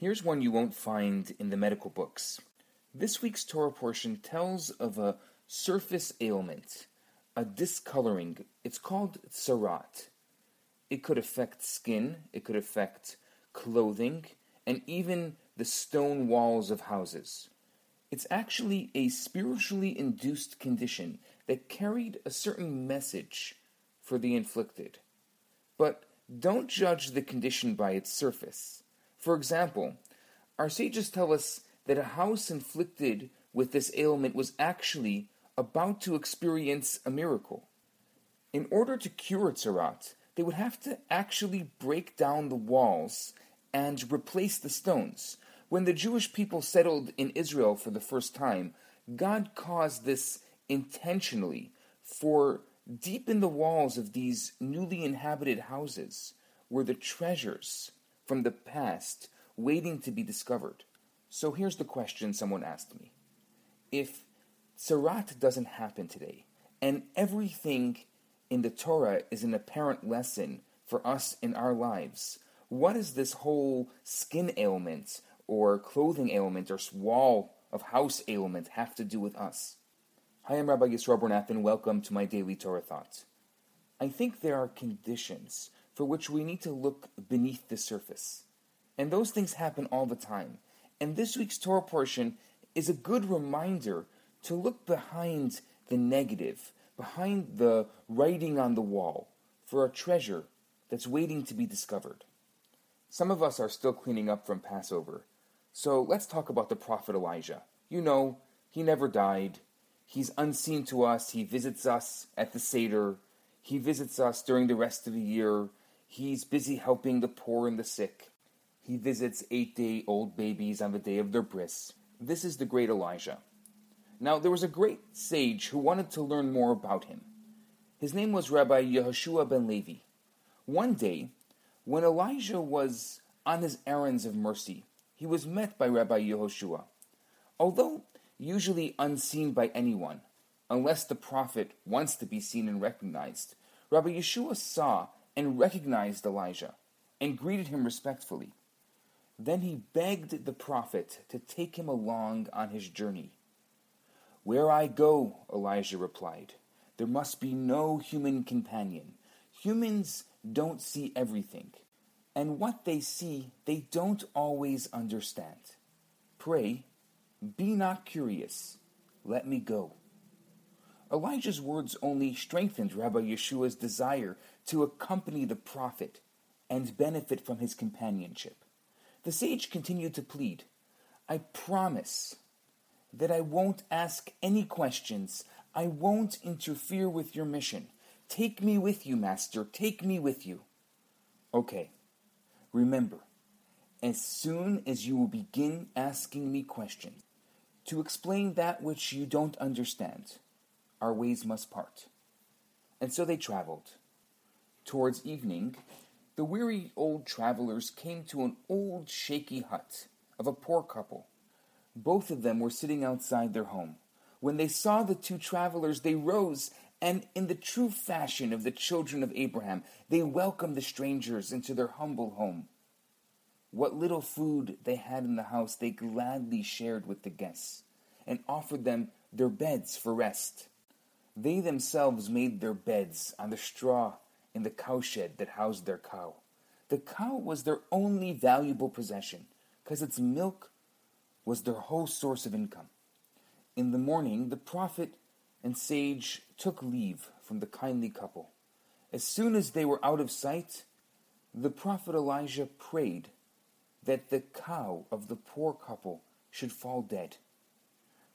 Here's one you won't find in the medical books. This week's Torah portion tells of a surface ailment, a discoloring. It's called tsarat. It could affect skin, it could affect clothing, and even the stone walls of houses. It's actually a spiritually induced condition that carried a certain message for the inflicted. But don't judge the condition by its surface. For example, our sages tell us that a house inflicted with this ailment was actually about to experience a miracle. In order to cure Tsarat, they would have to actually break down the walls and replace the stones. When the Jewish people settled in Israel for the first time, God caused this intentionally for deep in the walls of these newly inhabited houses were the treasures from the past waiting to be discovered. So here's the question someone asked me If Tsarat doesn't happen today, and everything in the Torah is an apparent lesson for us in our lives, what does this whole skin ailment or clothing ailment or wall of house ailment have to do with us? Hi, I'm Rabbi Yisroel Bernath, and welcome to my daily Torah thoughts. I think there are conditions for which we need to look beneath the surface. And those things happen all the time. And this week's Torah portion is a good reminder to look behind the negative, behind the writing on the wall, for a treasure that's waiting to be discovered. Some of us are still cleaning up from Passover. So let's talk about the prophet Elijah. You know, he never died. He's unseen to us. He visits us at the Seder. He visits us during the rest of the year. He's busy helping the poor and the sick. He visits eight day old babies on the day of their bris. This is the great Elijah. Now, there was a great sage who wanted to learn more about him. His name was Rabbi Yehoshua ben Levi. One day, when Elijah was on his errands of mercy, he was met by Rabbi Yehoshua. Although usually unseen by anyone, unless the prophet wants to be seen and recognized. Rabbi Yeshua saw and recognized Elijah and greeted him respectfully. Then he begged the prophet to take him along on his journey. Where I go, Elijah replied, there must be no human companion. Humans don't see everything, and what they see, they don't always understand. Pray be not curious, let me go. Elijah's words only strengthened Rabbi Yeshua's desire to accompany the prophet and benefit from his companionship. The sage continued to plead, I promise that I won't ask any questions. I won't interfere with your mission. Take me with you, Master. Take me with you. Okay. Remember, as soon as you will begin asking me questions, to explain that which you don't understand, our ways must part. And so they traveled. Towards evening, the weary old travelers came to an old shaky hut of a poor couple. Both of them were sitting outside their home. When they saw the two travelers, they rose, and in the true fashion of the children of Abraham, they welcomed the strangers into their humble home. What little food they had in the house they gladly shared with the guests, and offered them their beds for rest. They themselves made their beds on the straw in the cowshed that housed their cow. The cow was their only valuable possession, because its milk was their whole source of income. In the morning, the prophet and sage took leave from the kindly couple. As soon as they were out of sight, the prophet Elijah prayed that the cow of the poor couple should fall dead.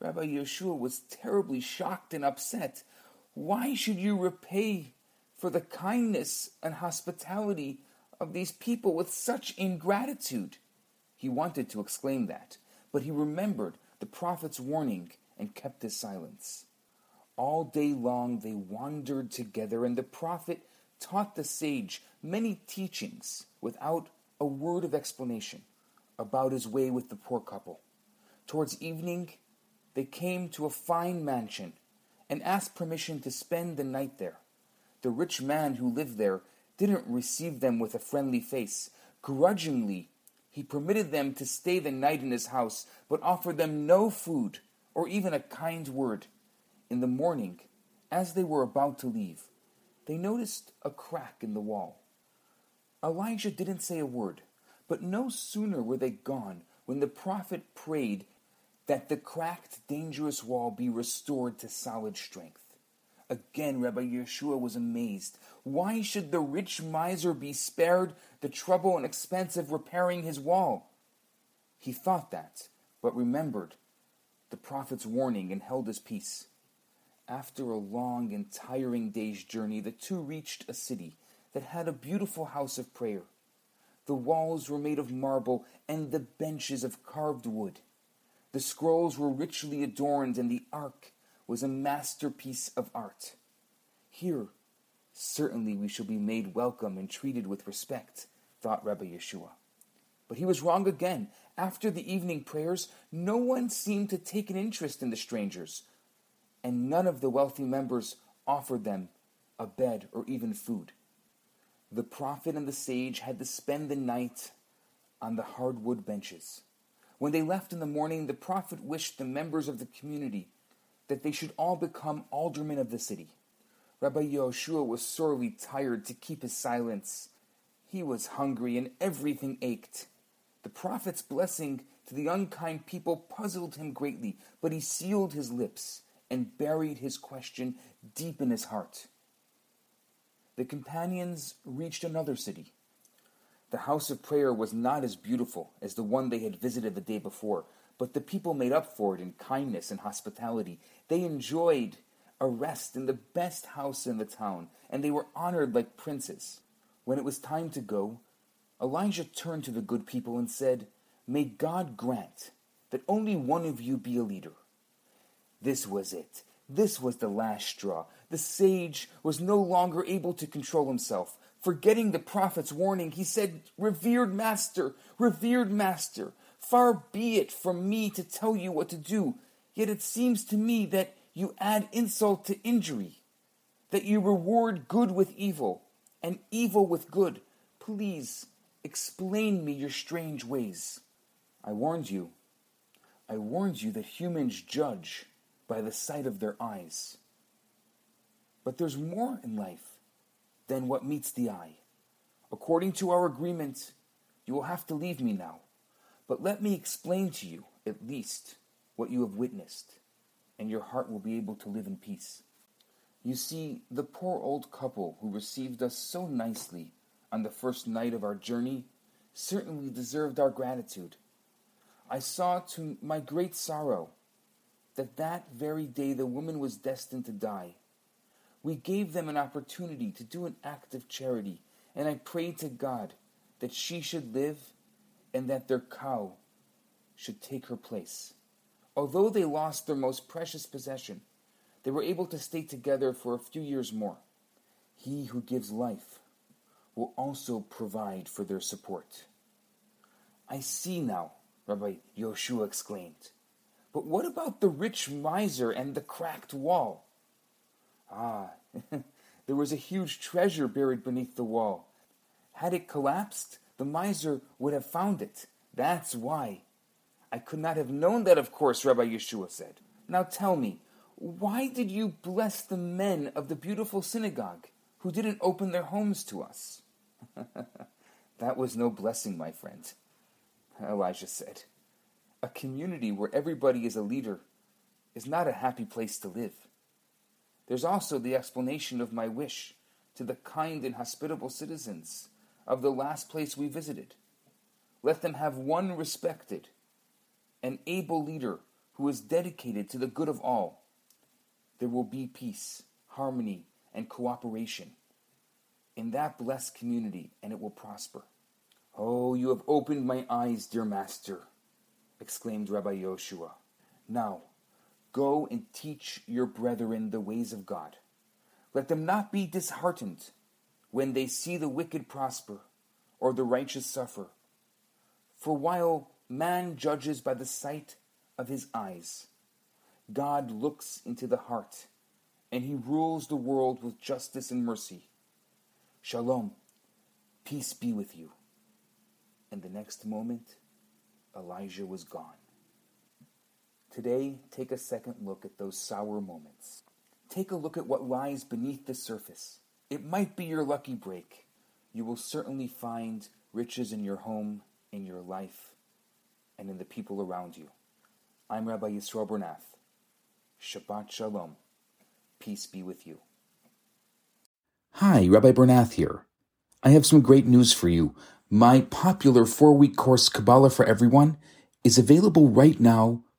Rabbi Yeshua was terribly shocked and upset. Why should you repay for the kindness and hospitality of these people with such ingratitude? He wanted to exclaim that, but he remembered the prophet's warning and kept his silence. All day long they wandered together, and the prophet taught the sage many teachings without a word of explanation about his way with the poor couple. Towards evening, they came to a fine mansion and asked permission to spend the night there. The rich man who lived there didn't receive them with a friendly face. Grudgingly, He permitted them to stay the night in his house, but offered them no food or even a kind word. In the morning, as they were about to leave, they noticed a crack in the wall. Elijah didn't say a word, but no sooner were they gone when the prophet prayed that the cracked, dangerous wall be restored to solid strength. Again, Rabbi Yeshua was amazed. Why should the rich miser be spared the trouble and expense of repairing his wall? He thought that, but remembered the prophet's warning and held his peace. After a long and tiring day's journey, the two reached a city that had a beautiful house of prayer. The walls were made of marble and the benches of carved wood. The scrolls were richly adorned, and the ark was a masterpiece of art. Here, certainly we shall be made welcome and treated with respect, thought Rabbi Yeshua. But he was wrong again. After the evening prayers, no one seemed to take an interest in the strangers, and none of the wealthy members offered them a bed or even food. The prophet and the sage had to spend the night on the hardwood benches. When they left in the morning, the prophet wished the members of the community that they should all become aldermen of the city. Rabbi Yehoshua was sorely tired to keep his silence. He was hungry and everything ached. The prophet's blessing to the unkind people puzzled him greatly, but he sealed his lips and buried his question deep in his heart. The companions reached another city. The house of prayer was not as beautiful as the one they had visited the day before, but the people made up for it in kindness and hospitality. They enjoyed a rest in the best house in the town, and they were honored like princes. When it was time to go, Elijah turned to the good people and said, May God grant that only one of you be a leader. This was it. This was the last straw. The sage was no longer able to control himself. Forgetting the prophet's warning, he said, Revered master, revered master, Far be it from me to tell you what to do, yet it seems to me that you add insult to injury, that you reward good with evil, and evil with good. Please explain me your strange ways. I warned you. I warned you that humans judge by the sight of their eyes. But there's more in life than what meets the eye. According to our agreement, you will have to leave me now. But let me explain to you, at least, what you have witnessed, and your heart will be able to live in peace. You see, the poor old couple who received us so nicely on the first night of our journey certainly deserved our gratitude. I saw to my great sorrow that that very day the woman was destined to die. We gave them an opportunity to do an act of charity, and I prayed to God that she should live and that their cow should take her place. Although they lost their most precious possession, they were able to stay together for a few years more. He who gives life will also provide for their support. I see now, Rabbi Yoshua exclaimed. But what about the rich miser and the cracked wall? Ah, there was a huge treasure buried beneath the wall. Had it collapsed, the miser would have found it. That's why. I could not have known that, of course, Rabbi Yeshua said. Now tell me, why did you bless the men of the beautiful synagogue who didn't open their homes to us? that was no blessing, my friend, Elijah said. A community where everybody is a leader is not a happy place to live. There's also the explanation of my wish to the kind and hospitable citizens of the last place we visited. Let them have one respected, an able leader who is dedicated to the good of all. There will be peace, harmony, and cooperation in that blessed community, and it will prosper. Oh, you have opened my eyes, dear master, exclaimed Rabbi Yoshua. Now, go and teach your brethren the ways of God. Let them not be disheartened when they see the wicked prosper or the righteous suffer. For while man judges by the sight of his eyes, God looks into the heart, and he rules the world with justice and mercy. Shalom, peace be with you. and the next moment, Elijah was gone. Today, take a second look at those sour moments. Take a look at what lies beneath the surface. It might be your lucky break. You will certainly find riches in your home, in your life, and in the people around you. I'm Rabbi Yisrael Bernath. Shabbat Shalom. Peace be with you. Hi, Rabbi Bernath here. I have some great news for you. My popular four week course, Kabbalah for Everyone, is available right now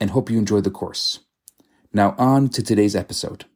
and hope you enjoy the course. Now, on to today's episode.